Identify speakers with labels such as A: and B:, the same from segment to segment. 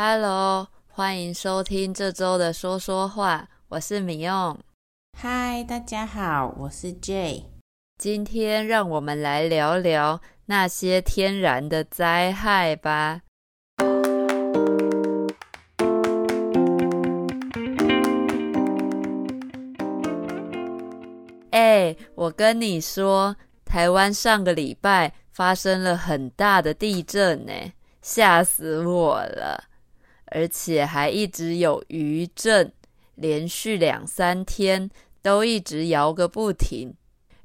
A: Hello，欢迎收听这周的说说话，我是米用。
B: Hi，大家好，我是 Jay。
A: 今天让我们来聊聊那些天然的灾害吧。哎，我跟你说，台湾上个礼拜发生了很大的地震呢，吓死我了。而且还一直有余震，连续两三天都一直摇个不停。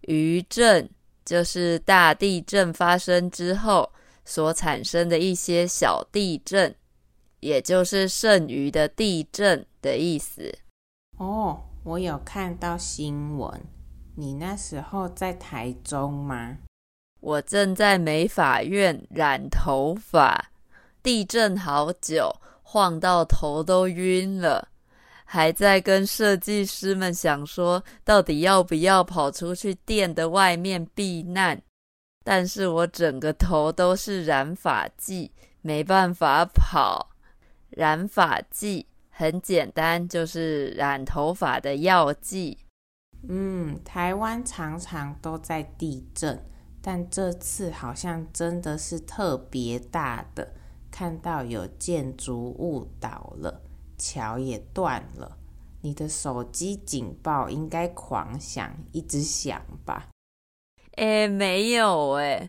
A: 余震就是大地震发生之后所产生的一些小地震，也就是剩余的地震的意思。
B: 哦，我有看到新闻。你那时候在台中吗？
A: 我正在美法院染头发，地震好久。晃到头都晕了，还在跟设计师们想说，到底要不要跑出去店的外面避难？但是我整个头都是染发剂，没办法跑。染发剂很简单，就是染头发的药剂。
B: 嗯，台湾常常都在地震，但这次好像真的是特别大的。看到有建筑物倒了，桥也断了，你的手机警报应该狂响，一直响吧？
A: 诶，没有诶，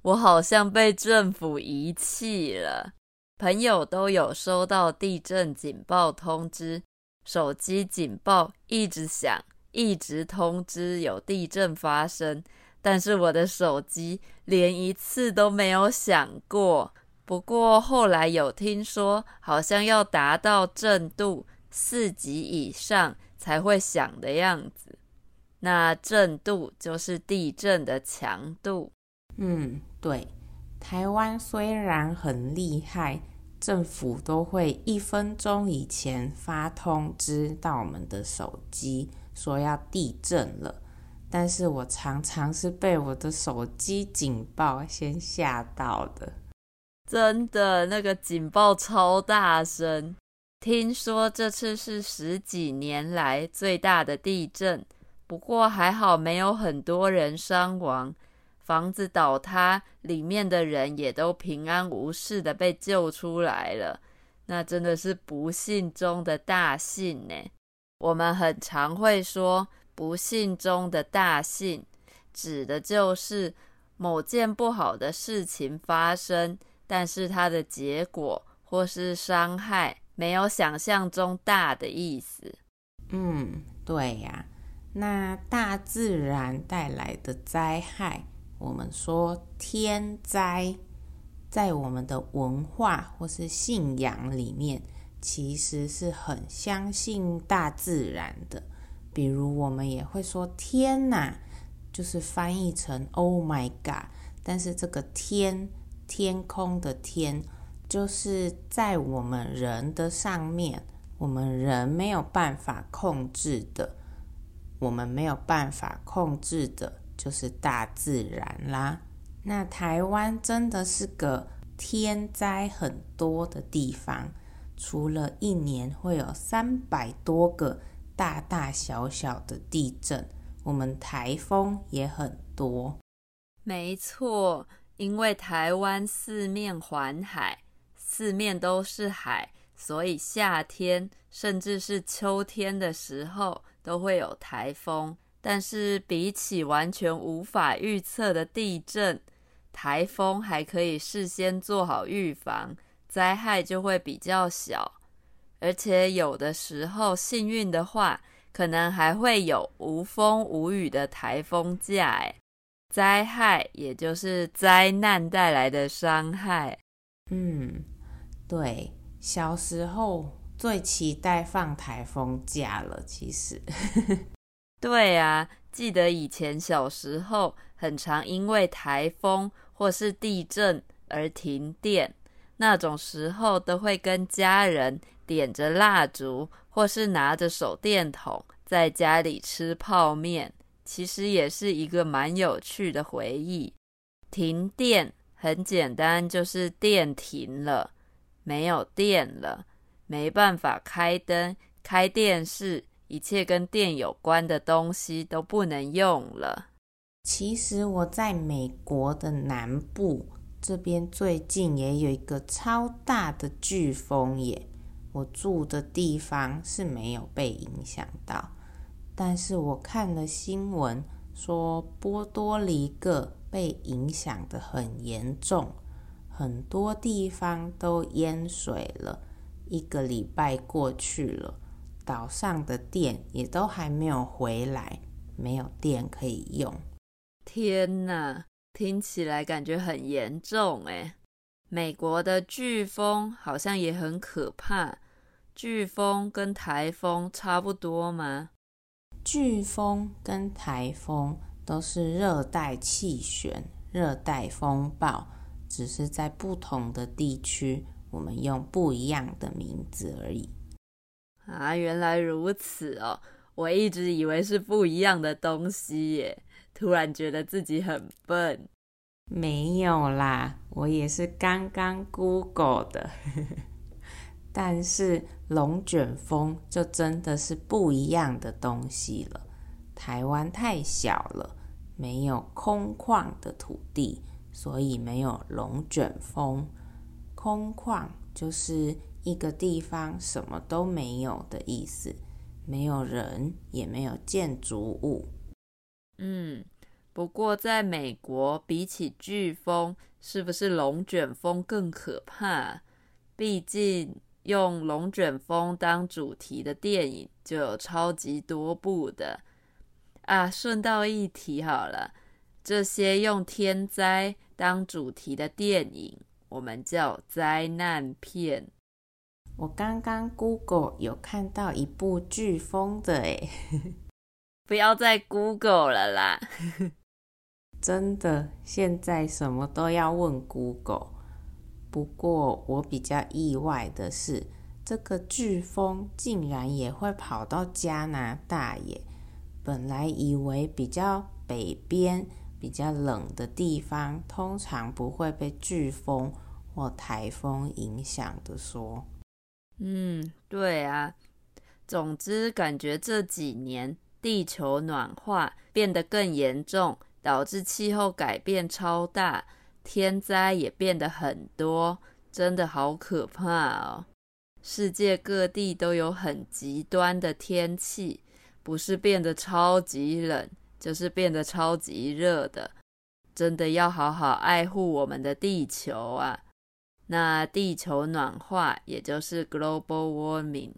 A: 我好像被政府遗弃了。朋友都有收到地震警报通知，手机警报一直响，一直通知有地震发生，但是我的手机连一次都没有响过。不过后来有听说，好像要达到震度四级以上才会响的样子。那震度就是地震的强度。
B: 嗯，对。台湾虽然很厉害，政府都会一分钟以前发通知到我们的手机，说要地震了。但是我常常是被我的手机警报先吓到的。
A: 真的，那个警报超大声。听说这次是十几年来最大的地震，不过还好没有很多人伤亡，房子倒塌，里面的人也都平安无事的被救出来了。那真的是不幸中的大幸呢。我们很常会说“不幸中的大幸”，指的就是某件不好的事情发生。但是它的结果或是伤害没有想象中大的意思。
B: 嗯，对呀。那大自然带来的灾害，我们说天灾，在我们的文化或是信仰里面，其实是很相信大自然的。比如我们也会说天哪，就是翻译成 Oh my God，但是这个天。天空的天，就是在我们人的上面，我们人没有办法控制的，我们没有办法控制的，就是大自然啦。那台湾真的是个天灾很多的地方，除了一年会有三百多个大大小小的地震，我们台风也很多。
A: 没错。因为台湾四面环海，四面都是海，所以夏天甚至是秋天的时候都会有台风。但是比起完全无法预测的地震，台风还可以事先做好预防，灾害就会比较小。而且有的时候幸运的话，可能还会有无风无雨的台风假。诶灾害也就是灾难带来的伤害。
B: 嗯，对，小时候最期待放台风假了。其实，
A: 对啊，记得以前小时候很常因为台风或是地震而停电，那种时候都会跟家人点着蜡烛，或是拿着手电筒在家里吃泡面。其实也是一个蛮有趣的回忆。停电很简单，就是电停了。没有电了，没办法开灯、开电视，一切跟电有关的东西都不能用了。
B: 其实我在美国的南部这边，最近也有一个超大的飓风耶。我住的地方是没有被影响到，但是我看了新闻说波多黎各被影响得很严重，很多地方都淹水了。一个礼拜过去了，岛上的电也都还没有回来，没有电可以用。
A: 天哪，听起来感觉很严重诶。美国的飓风好像也很可怕。飓风跟台风差不多吗？
B: 飓风跟台风都是热带气旋、热带风暴，只是在不同的地区，我们用不一样的名字而已。
A: 啊，原来如此哦！我一直以为是不一样的东西耶。突然觉得自己很笨，
B: 没有啦，我也是刚刚 Google 的。但是龙卷风就真的是不一样的东西了。台湾太小了，没有空旷的土地，所以没有龙卷风。空旷就是一个地方什么都没有的意思，没有人，也没有建筑物。
A: 嗯。不过，在美国，比起飓风，是不是龙卷风更可怕？毕竟用龙卷风当主题的电影就有超级多部的啊。顺道一提好了，这些用天灾当主题的电影，我们叫灾难片。
B: 我刚刚 Google 有看到一部飓风的，哎，
A: 不要再 Google 了啦。
B: 真的，现在什么都要问 Google。不过我比较意外的是，这个飓风竟然也会跑到加拿大耶！本来以为比较北边、比较冷的地方，通常不会被飓风或台风影响的说。
A: 嗯，对啊。总之，感觉这几年地球暖化变得更严重。导致气候改变超大，天灾也变得很多，真的好可怕哦！世界各地都有很极端的天气，不是变得超级冷，就是变得超级热的，真的要好好爱护我们的地球啊！那地球暖化也就是 global warming，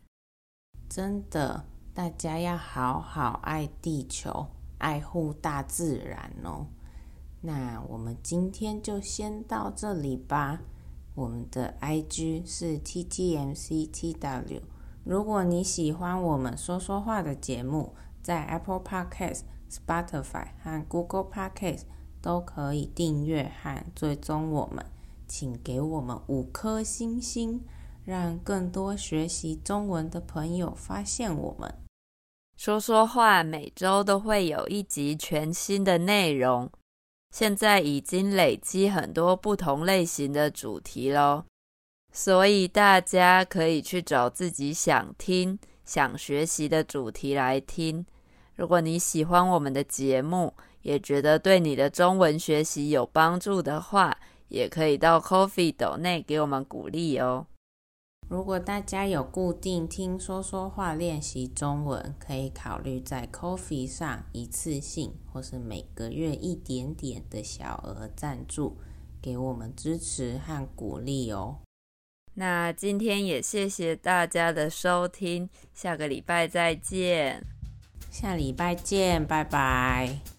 B: 真的，大家要好好爱地球。爱护大自然哦。那我们今天就先到这里吧。我们的 IG 是 TTMCTW。如果你喜欢我们说说话的节目，在 Apple Podcast、Spotify 和 Google Podcast 都可以订阅和追踪我们。请给我们五颗星星，让更多学习中文的朋友发现我们。
A: 说说话，每周都会有一集全新的内容。现在已经累积很多不同类型的主题喽，所以大家可以去找自己想听、想学习的主题来听。如果你喜欢我们的节目，也觉得对你的中文学习有帮助的话，也可以到 Coffee 斗内给我们鼓励哦。
B: 如果大家有固定听说说话练习中文，可以考虑在 Coffee 上一次性或是每个月一点点的小额赞助，给我们支持和鼓励哦。
A: 那今天也谢谢大家的收听，下个礼拜再见。
B: 下礼拜见，拜拜。